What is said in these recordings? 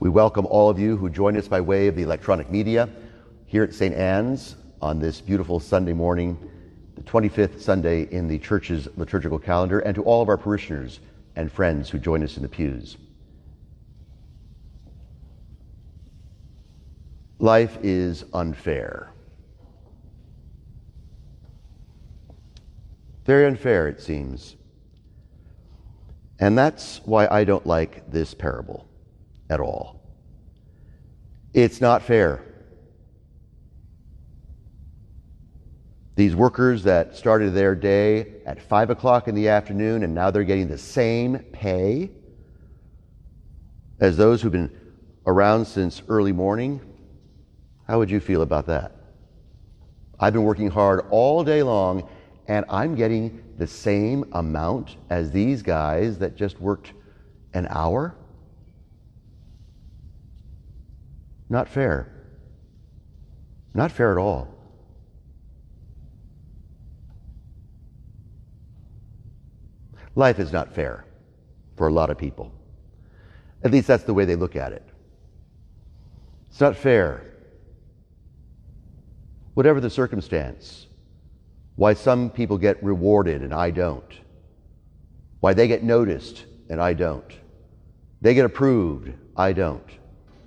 We welcome all of you who join us by way of the electronic media here at St. Anne's on this beautiful Sunday morning, the 25th Sunday in the church's liturgical calendar, and to all of our parishioners and friends who join us in the pews. Life is unfair. Very unfair, it seems. And that's why I don't like this parable at all. It's not fair. These workers that started their day at 5 o'clock in the afternoon and now they're getting the same pay as those who've been around since early morning, how would you feel about that? I've been working hard all day long and I'm getting the same amount as these guys that just worked an hour? Not fair. Not fair at all. Life is not fair for a lot of people. At least that's the way they look at it. It's not fair. Whatever the circumstance, why some people get rewarded and I don't, why they get noticed and I don't, they get approved, I don't.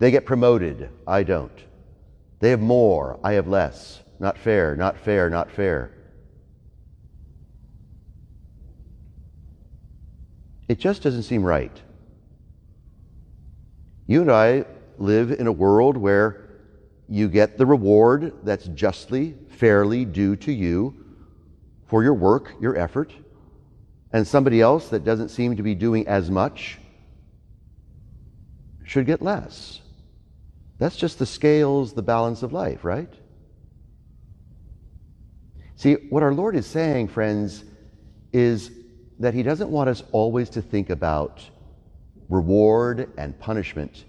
They get promoted. I don't. They have more. I have less. Not fair, not fair, not fair. It just doesn't seem right. You and I live in a world where you get the reward that's justly, fairly due to you for your work, your effort, and somebody else that doesn't seem to be doing as much should get less. That's just the scales, the balance of life, right? See, what our Lord is saying, friends, is that He doesn't want us always to think about reward and punishment,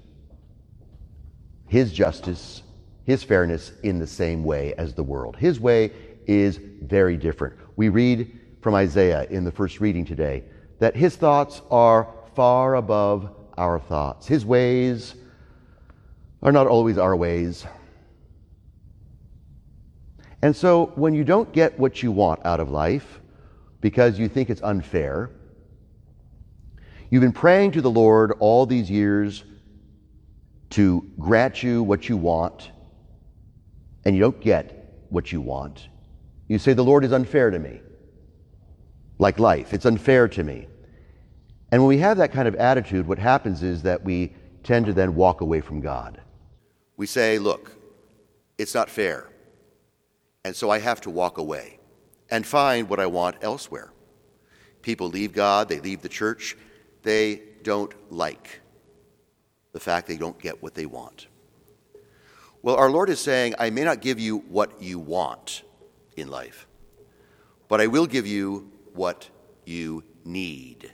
His justice, His fairness in the same way as the world. His way is very different. We read from Isaiah in the first reading today that His thoughts are far above our thoughts. His ways are not always our ways. And so when you don't get what you want out of life because you think it's unfair, you've been praying to the Lord all these years to grant you what you want, and you don't get what you want. You say, The Lord is unfair to me. Like life, it's unfair to me. And when we have that kind of attitude, what happens is that we tend to then walk away from God we say, look, it's not fair. And so I have to walk away and find what I want elsewhere. People leave God, they leave the church, they don't like the fact they don't get what they want. Well, our Lord is saying, I may not give you what you want in life, but I will give you what you need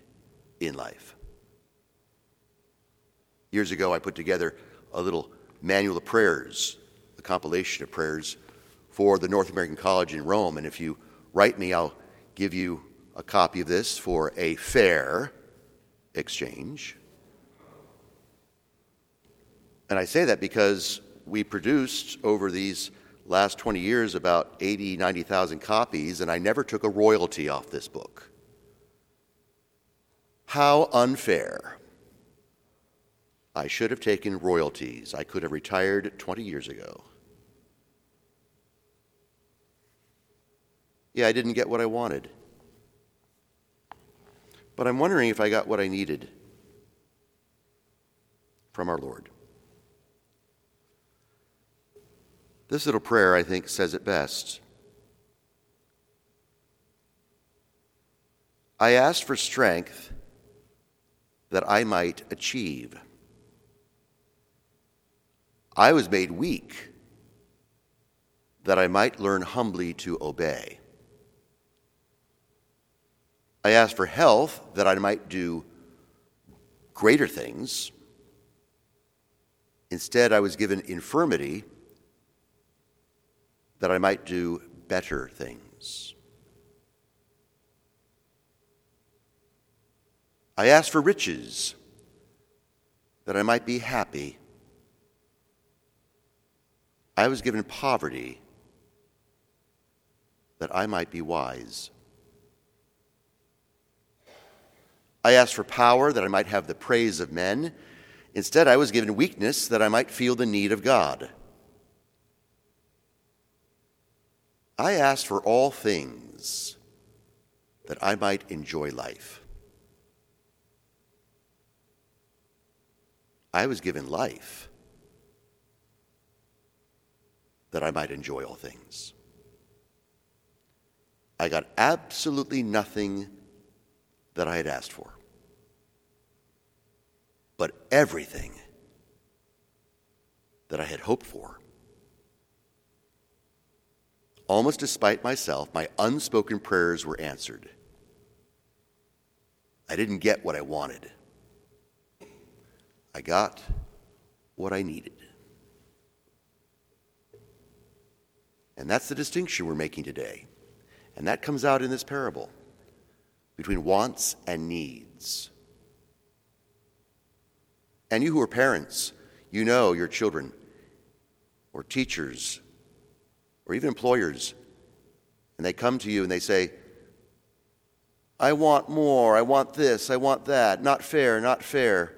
in life. Years ago, I put together a little manual of prayers, a compilation of prayers for the North American College in Rome. And if you write me, I'll give you a copy of this for a fair exchange. And I say that because we produced over these last 20 years about 80, 90,000 copies, and I never took a royalty off this book. How unfair. I should have taken royalties. I could have retired 20 years ago. Yeah, I didn't get what I wanted. But I'm wondering if I got what I needed from our Lord. This little prayer, I think, says it best. I asked for strength that I might achieve. I was made weak that I might learn humbly to obey. I asked for health that I might do greater things. Instead, I was given infirmity that I might do better things. I asked for riches that I might be happy I was given poverty that I might be wise. I asked for power that I might have the praise of men. Instead, I was given weakness that I might feel the need of God. I asked for all things that I might enjoy life. I was given life that I might enjoy all things. I got absolutely nothing that I had asked for, but everything that I had hoped for. Almost despite myself, my unspoken prayers were answered. I didn't get what I wanted. I got what I needed. And that's the distinction we're making today. And that comes out in this parable between wants and needs. And you who are parents, you know your children, or teachers, or even employers, and they come to you and they say, I want more, I want this, I want that, not fair, not fair.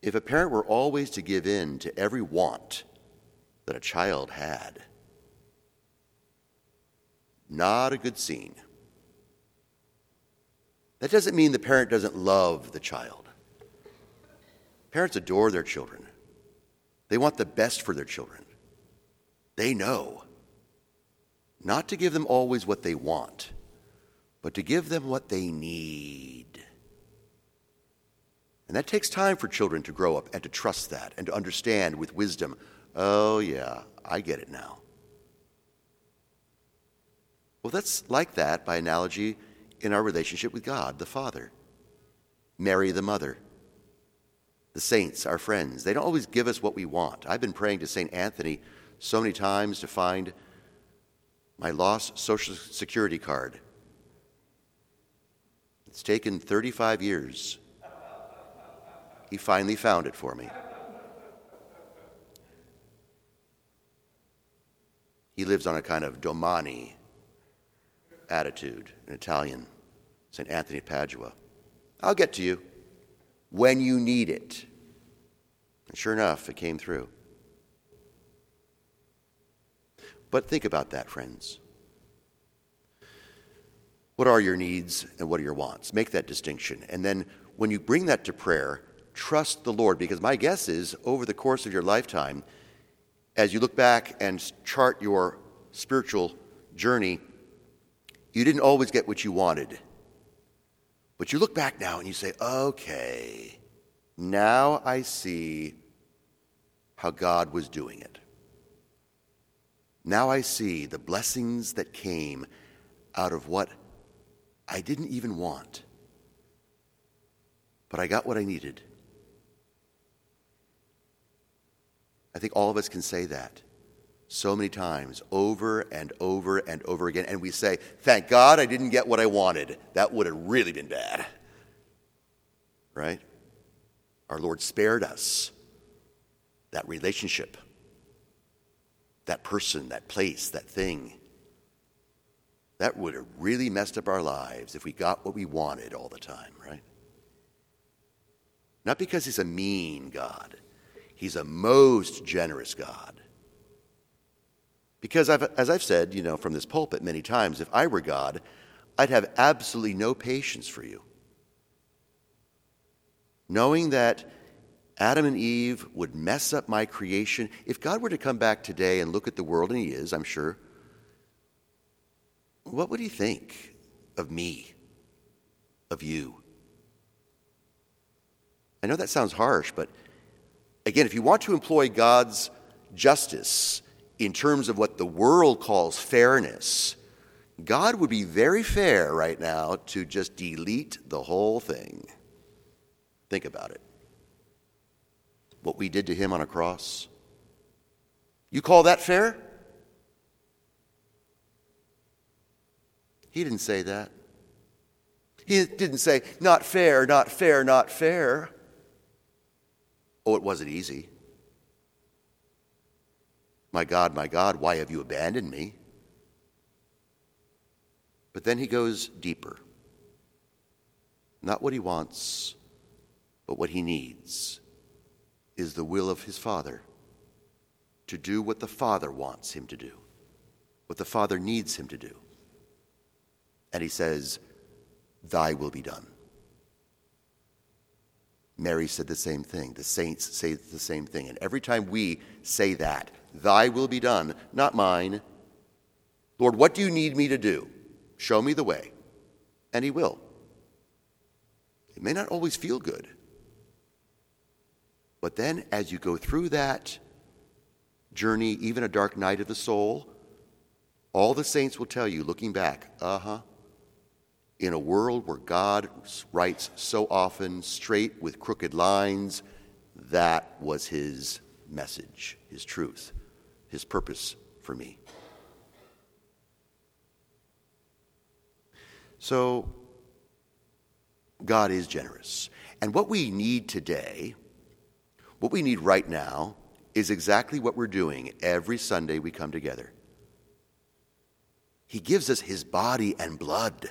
If a parent were always to give in to every want that a child had, not a good scene. That doesn't mean the parent doesn't love the child. Parents adore their children, they want the best for their children. They know not to give them always what they want, but to give them what they need. And that takes time for children to grow up and to trust that and to understand with wisdom oh, yeah, I get it now. Well, that's like that by analogy in our relationship with God, the Father, Mary, the Mother, the saints, our friends. They don't always give us what we want. I've been praying to St. Anthony so many times to find my lost Social Security card. It's taken 35 years. He finally found it for me. He lives on a kind of domani attitude in Italian, St. Anthony of Padua. I'll get to you when you need it. And sure enough, it came through. But think about that, friends. What are your needs and what are your wants? Make that distinction. And then when you bring that to prayer, trust the Lord, because my guess is over the course of your lifetime, as you look back and chart your spiritual journey, you didn't always get what you wanted. But you look back now and you say, okay, now I see how God was doing it. Now I see the blessings that came out of what I didn't even want. But I got what I needed. I think all of us can say that so many times, over and over and over again. And we say, Thank God I didn't get what I wanted. That would have really been bad. Right? Our Lord spared us that relationship, that person, that place, that thing. That would have really messed up our lives if we got what we wanted all the time, right? Not because He's a mean God, He's a most generous God. Because I've, as I've said, you know, from this pulpit many times, if I were God, I'd have absolutely no patience for you. Knowing that Adam and Eve would mess up my creation, if God were to come back today and look at the world, and He is, I'm sure, what would He think of me, of you? I know that sounds harsh, but again, if you want to employ God's justice, in terms of what the world calls fairness, God would be very fair right now to just delete the whole thing. Think about it. What we did to him on a cross. You call that fair? He didn't say that. He didn't say, not fair, not fair, not fair. Oh, it wasn't easy. My God, my God, why have you abandoned me? But then he goes deeper. Not what he wants, but what he needs is the will of his Father to do what the Father wants him to do, what the Father needs him to do. And he says, Thy will be done. Mary said the same thing. The saints say the same thing. And every time we say that, Thy will be done, not mine. Lord, what do you need me to do? Show me the way. And He will. It may not always feel good. But then, as you go through that journey, even a dark night of the soul, all the saints will tell you, looking back, uh huh. In a world where God writes so often straight with crooked lines, that was His message, His truth, His purpose for me. So, God is generous. And what we need today, what we need right now, is exactly what we're doing every Sunday we come together. He gives us His body and blood.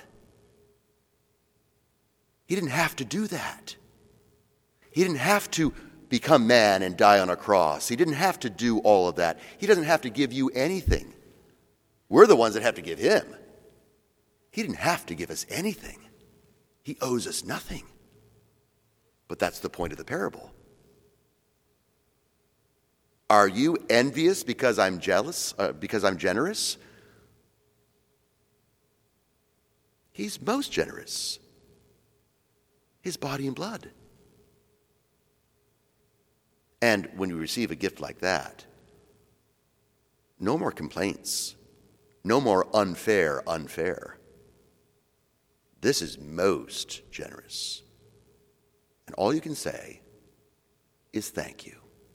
He didn't have to do that. He didn't have to become man and die on a cross. He didn't have to do all of that. He doesn't have to give you anything. We're the ones that have to give Him. He didn't have to give us anything. He owes us nothing. But that's the point of the parable. Are you envious because I'm jealous, uh, because I'm generous? He's most generous. His body and blood. And when you receive a gift like that, no more complaints, no more unfair, unfair. This is most generous. And all you can say is thank you.